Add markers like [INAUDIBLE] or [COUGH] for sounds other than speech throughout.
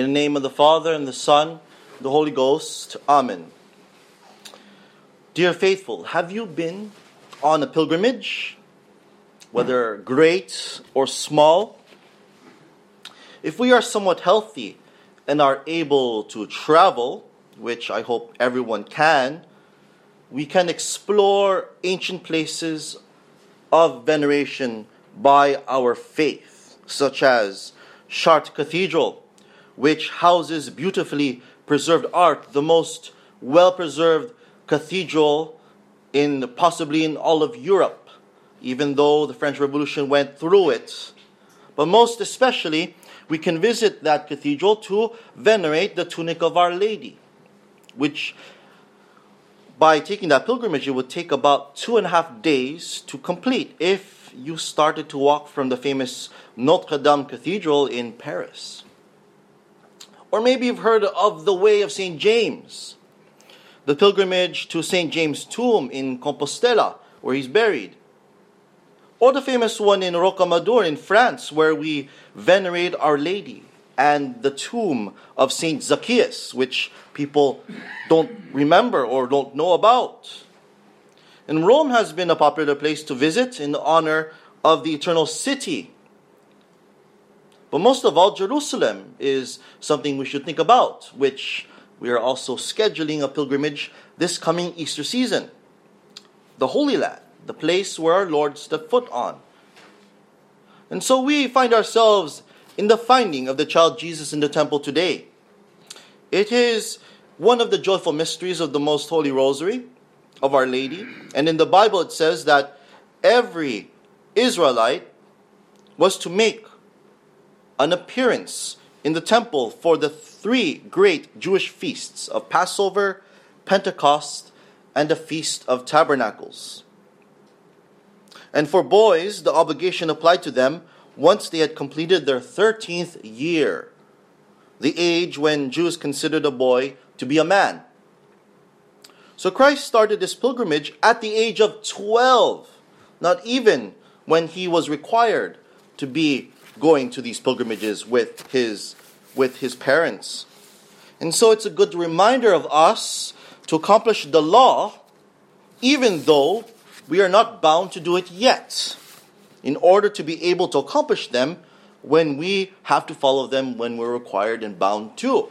In the name of the Father, and the Son, the Holy Ghost. Amen. Dear faithful, have you been on a pilgrimage? Whether great or small? If we are somewhat healthy and are able to travel, which I hope everyone can, we can explore ancient places of veneration by our faith, such as Chartres Cathedral, which houses beautifully preserved art, the most well preserved cathedral in possibly in all of Europe, even though the French Revolution went through it. But most especially, we can visit that cathedral to venerate the tunic of Our Lady, which by taking that pilgrimage, it would take about two and a half days to complete if you started to walk from the famous Notre Dame Cathedral in Paris. Or maybe you've heard of the Way of St. James, the pilgrimage to St. James' tomb in Compostela, where he's buried. Or the famous one in Rocamadour in France, where we venerate Our Lady and the tomb of St. Zacchaeus, which people don't remember or don't know about. And Rome has been a popular place to visit in honor of the eternal city. But most of all, Jerusalem is something we should think about, which we are also scheduling a pilgrimage this coming Easter season. The Holy Land, the place where our Lord stepped foot on. And so we find ourselves in the finding of the child Jesus in the temple today. It is one of the joyful mysteries of the Most Holy Rosary of Our Lady. And in the Bible, it says that every Israelite was to make an appearance in the temple for the three great Jewish feasts of Passover, Pentecost, and the Feast of Tabernacles. And for boys, the obligation applied to them once they had completed their 13th year, the age when Jews considered a boy to be a man. So Christ started this pilgrimage at the age of 12, not even when he was required to be going to these pilgrimages with his, with his parents. And so it's a good reminder of us to accomplish the law, even though we are not bound to do it yet in order to be able to accomplish them when we have to follow them when we're required and bound to.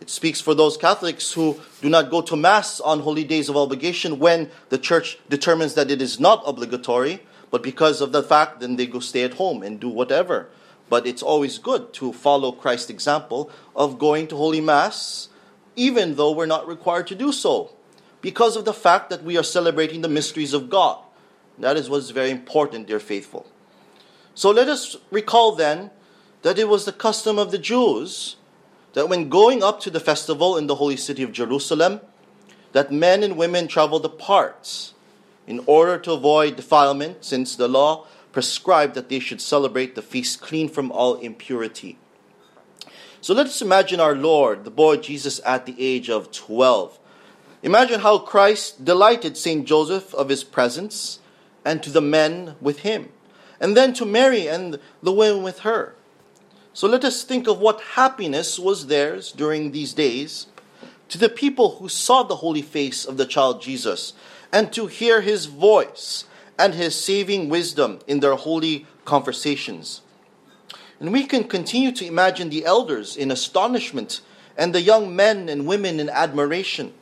It speaks for those Catholics who do not go to Mass on holy days of obligation when the church determines that it is not obligatory, but because of the fact, then they go stay at home and do whatever. But it's always good to follow Christ's example of going to Holy Mass, even though we're not required to do so, because of the fact that we are celebrating the mysteries of God. That is what's very important, dear faithful. So let us recall then that it was the custom of the Jews that when going up to the festival in the holy city of Jerusalem, that men and women traveled apart in order to avoid defilement, since the law prescribed that they should celebrate the feast clean from all impurity. So let us imagine our Lord, the boy Jesus, at the age of 12. Imagine how Christ delighted St. Joseph of his presence and to the men with him, and then to Mary and the women with her. So let us think of what happiness was theirs during these days to the people who saw the holy face of the child Jesus and to hear his voice and his saving wisdom in their holy conversations. And we can continue to imagine the elders in astonishment and the young men and women in admiration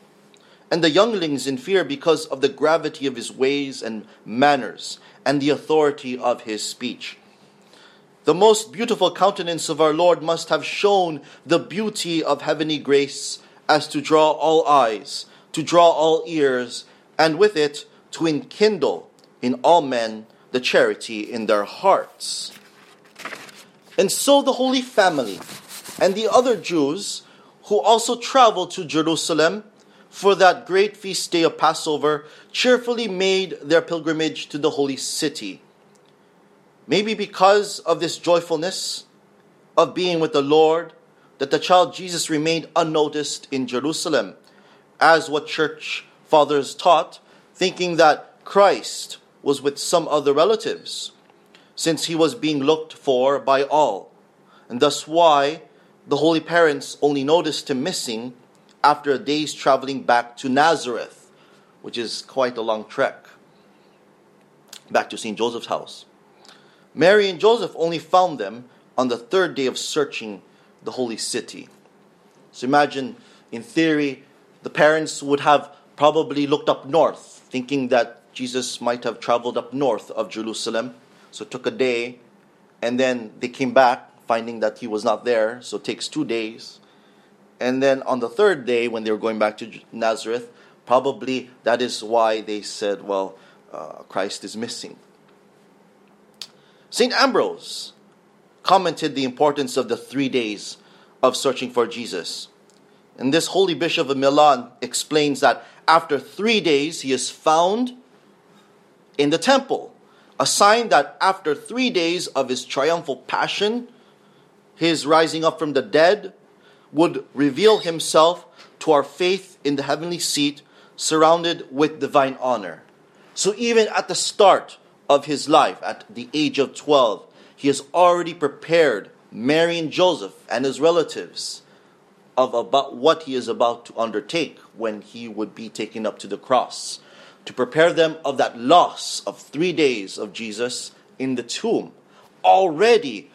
and the younglings in fear because of the gravity of his ways and manners and the authority of his speech. The most beautiful countenance of our Lord must have shown the beauty of heavenly grace as to draw all eyes, to draw all ears, and with it to enkindle in all men the charity in their hearts. And so the Holy Family and the other Jews who also traveled to Jerusalem for that great feast day of Passover cheerfully made their pilgrimage to the holy city. Maybe because of this joyfulness of being with the Lord, that the child Jesus remained unnoticed in Jerusalem, as what church fathers taught, thinking that Christ was with some other relatives, since he was being looked for by all. And thus, why the holy parents only noticed him missing after a day's traveling back to Nazareth, which is quite a long trek, back to St. Joseph's house. Mary and Joseph only found them on the third day of searching the holy city. So imagine, in theory, the parents would have probably looked up north, thinking that Jesus might have traveled up north of Jerusalem. So it took a day, and then they came back, finding that he was not there. So it takes two days. And then on the third day, when they were going back to Nazareth, probably that is why they said, well, uh, Christ is missing. St. Ambrose commented the importance of the three days of searching for Jesus. And this holy bishop of Milan explains that after three days he is found in the temple, a sign that after three days of his triumphal passion, his rising up from the dead would reveal himself to our faith in the heavenly seat, surrounded with divine honor. So, even at the start of his life, at the age of 12, he has already prepared Mary and Joseph and his relatives of about what he is about to undertake when he would be taken up to the cross, to prepare them of that loss of three days of Jesus in the tomb, already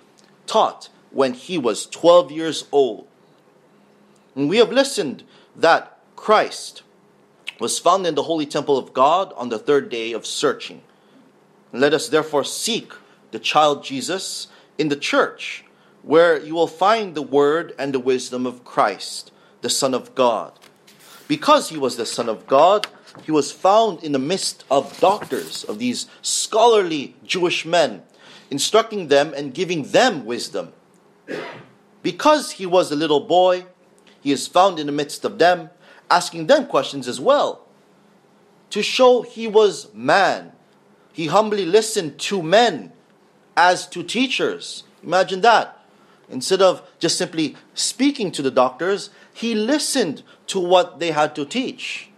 taught when he was 12 years old. And we have listened that Christ was found in the holy temple of God on the third day of searching. Let us therefore seek the child Jesus in the church, where you will find the word and the wisdom of Christ, the Son of God. Because he was the Son of God, he was found in the midst of doctors, of these scholarly Jewish men, instructing them and giving them wisdom. Because he was a little boy, he is found in the midst of them, asking them questions as well. To show he was man, he humbly listened to men as to teachers. Imagine that. Instead of just simply speaking to the doctors, he listened to what they had to teach.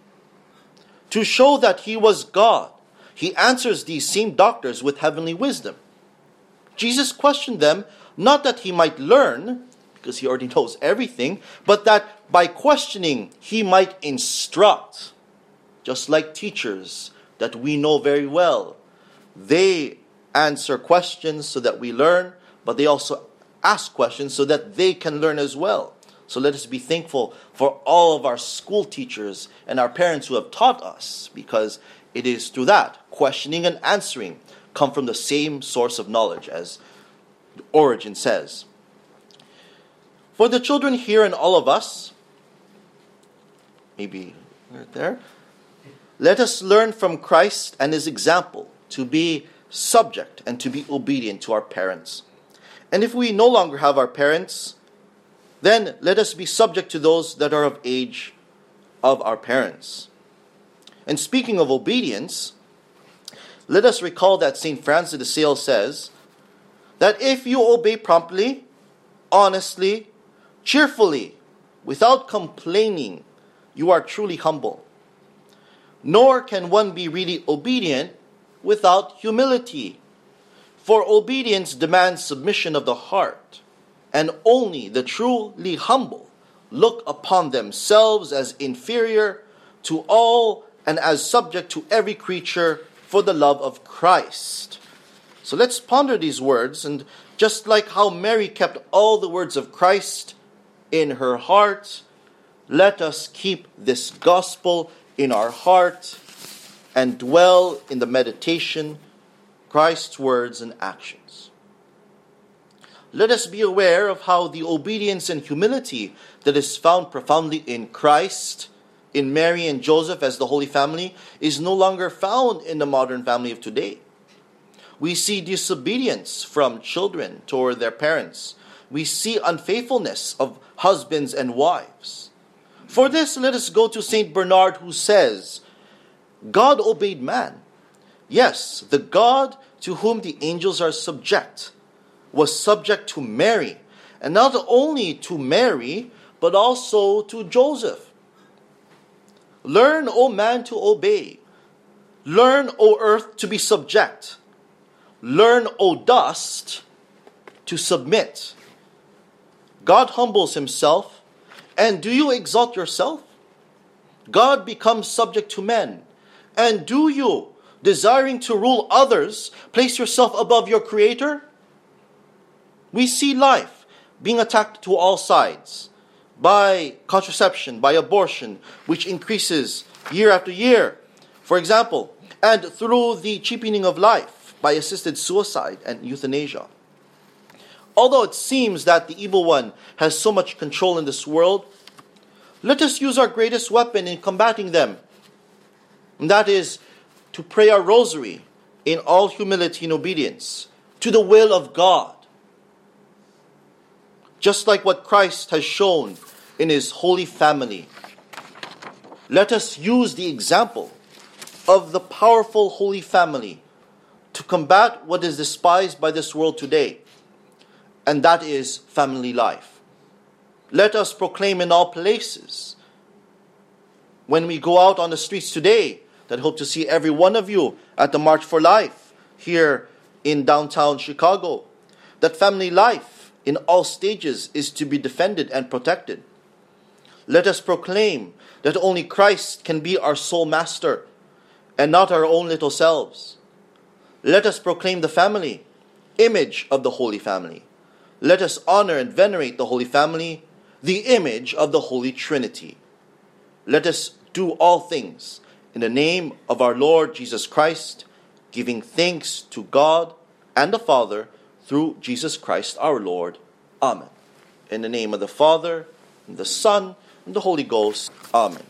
To show that he was God, he answers these same doctors with heavenly wisdom. Jesus questioned them not that he might learn, because he already [LAUGHS] knows everything, but that by questioning he might instruct, just like teachers that we know very well. They answer questions so that we learn, but they also ask questions so that they can learn as well. So let us be thankful for all of our school teachers and our parents who have taught us, because it is through that, questioning and answering, come from the same source of knowledge, as Origen says. For the children here and all of us, maybe right there, let us learn from Christ and his example to be subject and to be obedient to our parents. And if we no longer have our parents, then let us be subject to those that are of age of our parents. And speaking of obedience, let us recall that St. Francis de Sales says that if you obey promptly, honestly, cheerfully, without complaining, you are truly humble. Nor can one be really obedient without humility. For obedience demands submission of the heart, and only the truly humble look upon themselves as inferior to all and as subject to every creature for the love of Christ. So let's ponder these words, and just like how Mary kept all the words of Christ in her heart. Let us keep this gospel in our heart and dwell in the meditation, Christ's words and actions. Let us be aware of how the obedience and humility that is found profoundly in Christ, in Mary and Joseph as the Holy Family, is no longer found in the modern family of today. We see disobedience from children toward their parents. We see unfaithfulness of husbands and wives. For this, let us go to St. Bernard, who says, God obeyed man. Yes, the God to whom the angels are subject was subject to Mary, and not only to Mary, but also to Joseph. Learn, O man, to obey. Learn, O earth, to be subject. Learn, O dust, to submit. God humbles himself. And do you exalt yourself? God becomes subject to men. And do you, desiring to rule others, place yourself above your Creator? We see life being attacked to all sides by contraception, by abortion, which increases year after year, for example, and through the cheapening of life by assisted suicide and euthanasia. Although it seems that the evil one has so much control in this world, let us use our greatest weapon in combating them. And that is to pray our rosary in all humility and obedience to the will of God. Just like what Christ has shown in his holy family. Let us use the example of the powerful holy family to combat what is despised by this world today, and that is family life. Let us proclaim in all places when we go out on the streets today that hope to see every one of you at the March for Life here in downtown Chicago that family life in all stages is to be defended and protected. Let us proclaim that only Christ can be our sole master and not our own little selves. Let us proclaim the family, image of the Holy Family. Let us honor and venerate the Holy Family, the image of the Holy Trinity. Let us do all things in the name of our Lord Jesus Christ, giving thanks to God and the Father through Jesus Christ our Lord. Amen. In the name of the Father, and the Son, and the Holy Ghost. Amen.